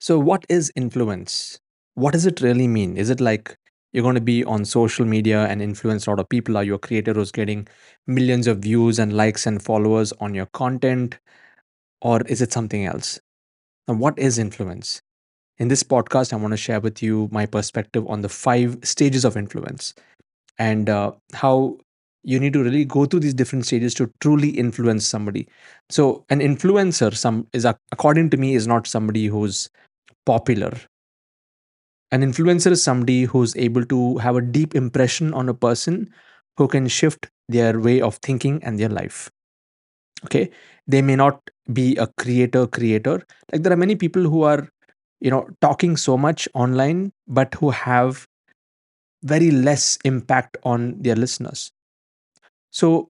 So, what is influence? What does it really mean? Is it like you're going to be on social media and influence a lot of people? Are you a creator who's getting millions of views and likes and followers on your content? Or is it something else? Now, what is influence? In this podcast, I want to share with you my perspective on the five stages of influence and uh, how you need to really go through these different stages to truly influence somebody. So, an influencer, some is according to me, is not somebody who's popular. An influencer is somebody who's able to have a deep impression on a person who can shift their way of thinking and their life. Okay. They may not be a creator, creator. Like there are many people who are, you know, talking so much online, but who have very less impact on their listeners. So,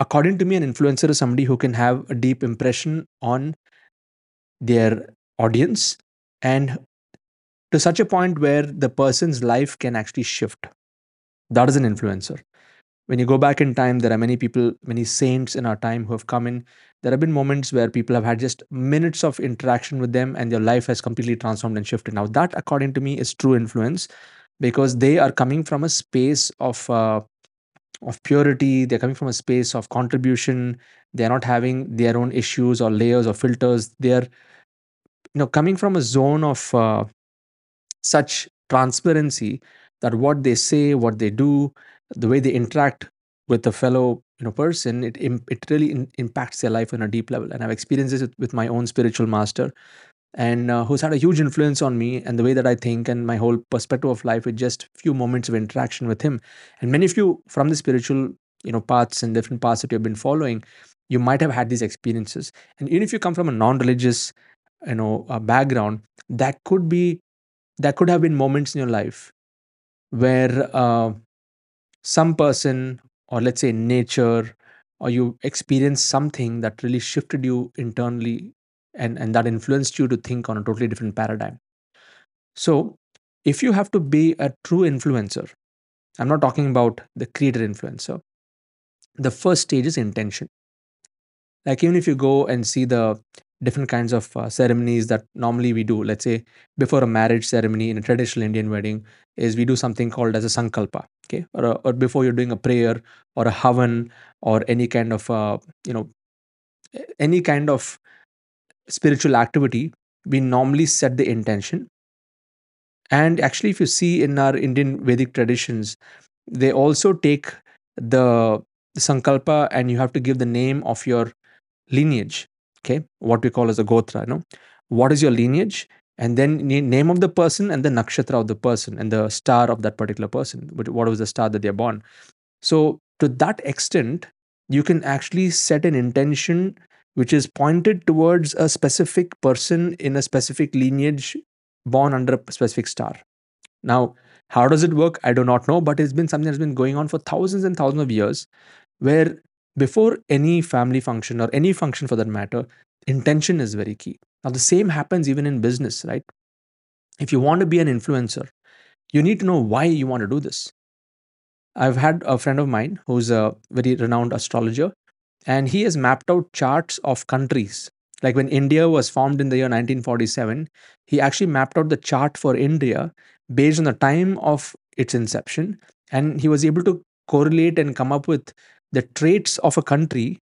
according to me, an influencer is somebody who can have a deep impression on their audience and to such a point where the person's life can actually shift. That is an influencer. When you go back in time, there are many people, many saints in our time who have come in. There have been moments where people have had just minutes of interaction with them and their life has completely transformed and shifted. Now, that, according to me, is true influence because they are coming from a space of uh, of purity they're coming from a space of contribution they're not having their own issues or layers or filters they're you know coming from a zone of uh, such transparency that what they say what they do the way they interact with a fellow you know person it it really in, impacts their life on a deep level and i've experienced this with, my own spiritual master and uh, who's had a huge influence on me and the way that I think and my whole perspective of life with just few moments of interaction with him. And many of you from the spiritual, you know, paths and different paths that you've been following, you might have had these experiences. And even if you come from a non-religious, you know, uh, background, that could be, that could have been moments in your life where uh, some person, or let's say nature, or you experience something that really shifted you internally and and that influenced you to think on a totally different paradigm. So if you have to be a true influencer i'm not talking about the creator influencer the first stage is intention. Like even if you go and see the different kinds of uh, ceremonies that normally we do. Let's say before a marriage ceremony in a traditional indian wedding is we do something called as a sankalpa okay? Or, a, or before you're doing a prayer or a havan or any kind of uh, you know any kind of spiritual activity, we normally set the intention. And actually, if you see in our Indian Vedic traditions, they also take the sankalpa and you have to give the name of your lineage, okay, what we call as a gotra, no? What is your lineage? And then name of the person and the nakshatra of the person and the star of that particular person. What was the star that they're born? So, to that extent, you can actually set an intention which is pointed towards a specific person in a specific lineage born under a specific star. Now, how does it work? I do not know, but it's been something that's been going on for thousands and thousands of years where before any family function or any function for that matter, intention is very key. Now, the same happens even in business, right? If you want to be an influencer, you need to know why you want to do this. I've had a friend of mine who's a very renowned astrologer and he has mapped out charts of countries like when india was formed in the year 1947 he actually mapped out the chart for india based on the time of its inception and he was able to correlate and come up with the traits of a country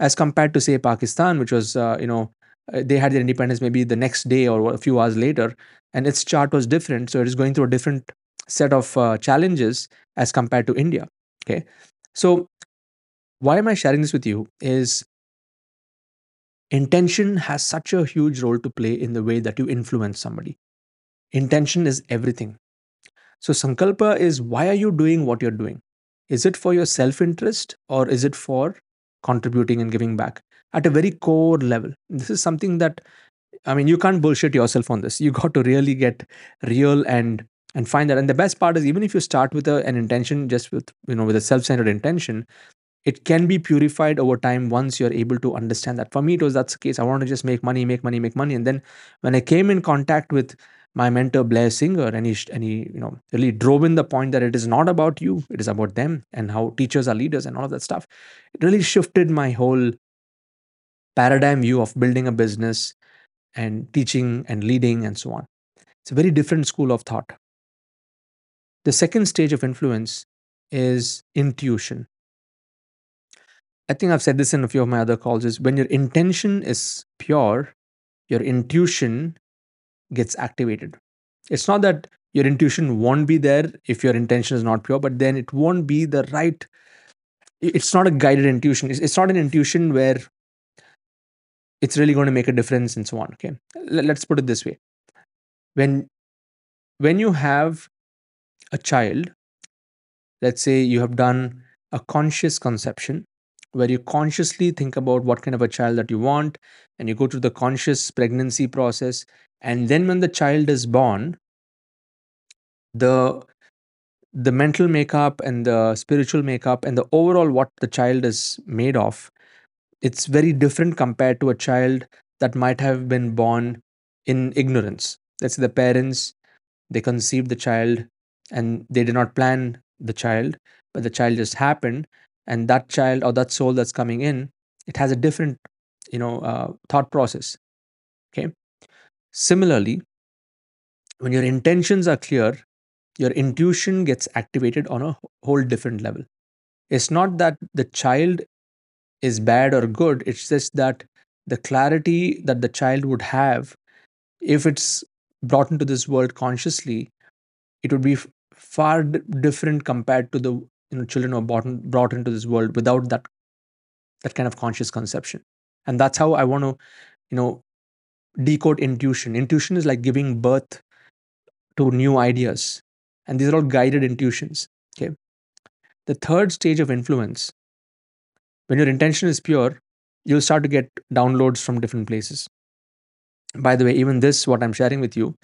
as compared to say pakistan which was uh, you know uh, they had their independence maybe the next day or a few hours later and its chart was different so it is going through a different set of uh, challenges as compared to india okay so why am I sharing this with you? Is intention has such a huge role to play in the way that you influence somebody. Intention is everything. So, Sankalpa is why are you doing what you're doing? Is it for your self interest or is it for contributing and giving back? At a very core level? This is something that, I mean, you can't bullshit yourself on this. You got to really get real and and find that. And the best part is even if you start with a, an intention just with you know with a self-centered intention it can be purified over time once you're able to understand that. For me it was that's the case. I want to just make money make money make money. And then when i came in contact with my mentor blair singer and he, and he you know really drove in the point that it is not about you it is about them and how teachers are leaders and all of that stuff it really shifted my whole paradigm view of building a business and teaching and leading and so on. It's a very different school of thought. The second stage of influence is intuition. I think I've said this in a few of my other calls is when your intention is pure, your intuition gets activated. It's not that your intuition won't be there if your intention is not pure, but then it won't be the right. It's not a guided intuition. It's, it's not an intuition where it's really going to make a difference and so on. Okay, let's put it this way: when when you have a child, let's say you have done a conscious conception where you consciously think about what kind of a child that you want and you go through the conscious pregnancy process and then when the child is born the the mental makeup and the spiritual makeup and the overall what the child is made of it's very different compared to a child that might have been born in ignorance. Let's say the parents they conceived the child and they did not plan the child but the child just happened and that child or that soul that's coming in it has a different you know uh, thought process okay? Similarly when your intentions are clear your intuition gets activated on a whole different level. It's not that the child is bad or good it's just that the clarity that the child would have if it's brought into this world consciously it would be far different compared to the you know children are brought, brought into this world without that that kind of conscious conception. And that's how i want to you know decode intuition. Intuition is like giving birth to new ideas. And these are all guided intuitions okay? The third stage of influence when your intention is pure you'll start to get downloads from different places. By the way even this what i'm sharing with you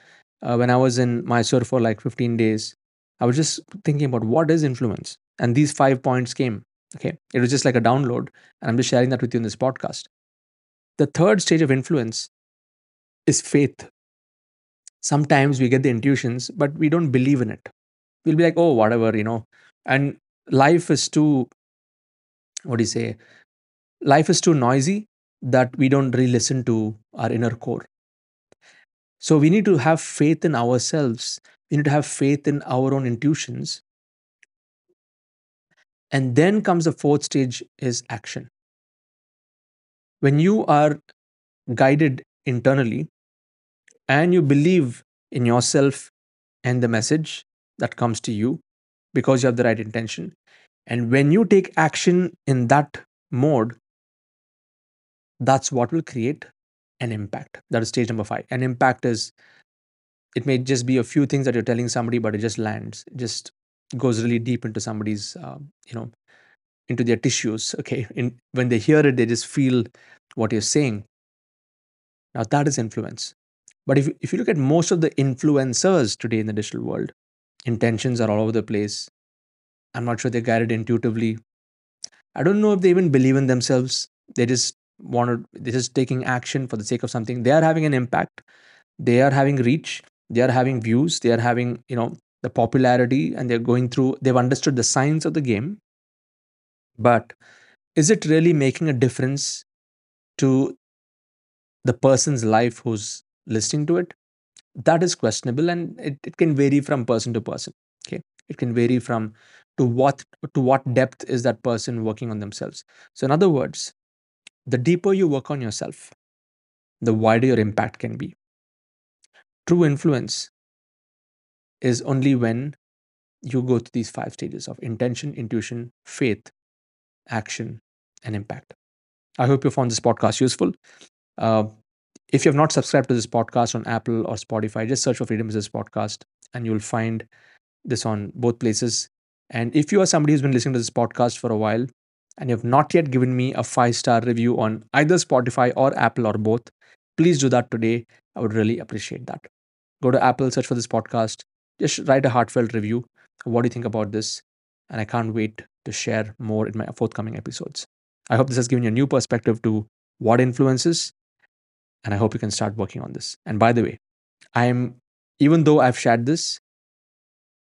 uh, when i was in mysore for like 15 days i was just thinking about what is influence and these five points came okay? It was just like a download and i'm just sharing that with you in this podcast. The third stage of influence is faith. Sometimes we get the intuitions but we don't believe in it. We'll be like oh whatever you know? And life is too what do you say? Life is too noisy that we don't really listen to our inner core. So we need to have faith in ourselves. We need to have faith in our own intuitions and then comes the fourth stage is action. When you are guided internally and you believe in yourself and the message that comes to you because you have the right intention and when you take action in that mode that's what will create an impact. That is stage number 5 an impact is it may just be a few things that you're telling somebody but it just lands. It just goes really deep into somebody's uh, you know into their tissues okay? In, when they hear it they just feel what you're saying. Now that is influence. But if, if you look at most of the influencers today in the digital world intentions are all over the place. I'm not sure they're guided intuitively. I don't know if they even believe in themselves. They just want to they're just taking action for the sake of something. They are having an impact. They are having reach. They are having views. They are having you know the popularity and they're going through they've understood the science of the game. But is it really making a difference to the person's life who's listening to it? That is questionable and it, it can vary from person to person okay? It can vary from to what to what depth is that person working on themselves. So in other words the deeper you work on yourself the wider your impact can be. True influence is only when you go through these five stages of intention intuition faith action and impact. I hope you found this podcast useful. Uh, if you have not subscribed to this podcast on apple or spotify just search for freedom is this podcast and you'll find this on both places. And if you are somebody who's been listening to this podcast for a while and you have not yet given me a five star review on either spotify or apple or both please do that today. I would really appreciate that. Go to apple search for this podcast just write a heartfelt review what do you think about this and i can't wait to share more in my forthcoming episodes i hope this has given you a new perspective to what influences and I hope you can start working on this. And by the way, I'm even though I've shared this,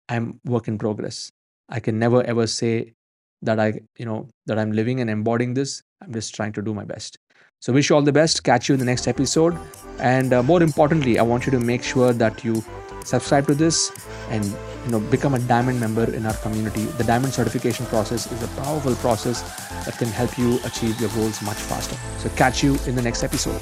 I'm work in progress. I can never ever say that I, you know, that I'm living and embodying this. I'm just trying to do my best. So, wish you all the best. Catch you in the next episode. And uh, more importantly, I want you to make sure that you subscribe to this and you know become a diamond member in our community. The diamond certification process is a powerful process that can help you achieve your goals much faster. So, catch you in the next episode.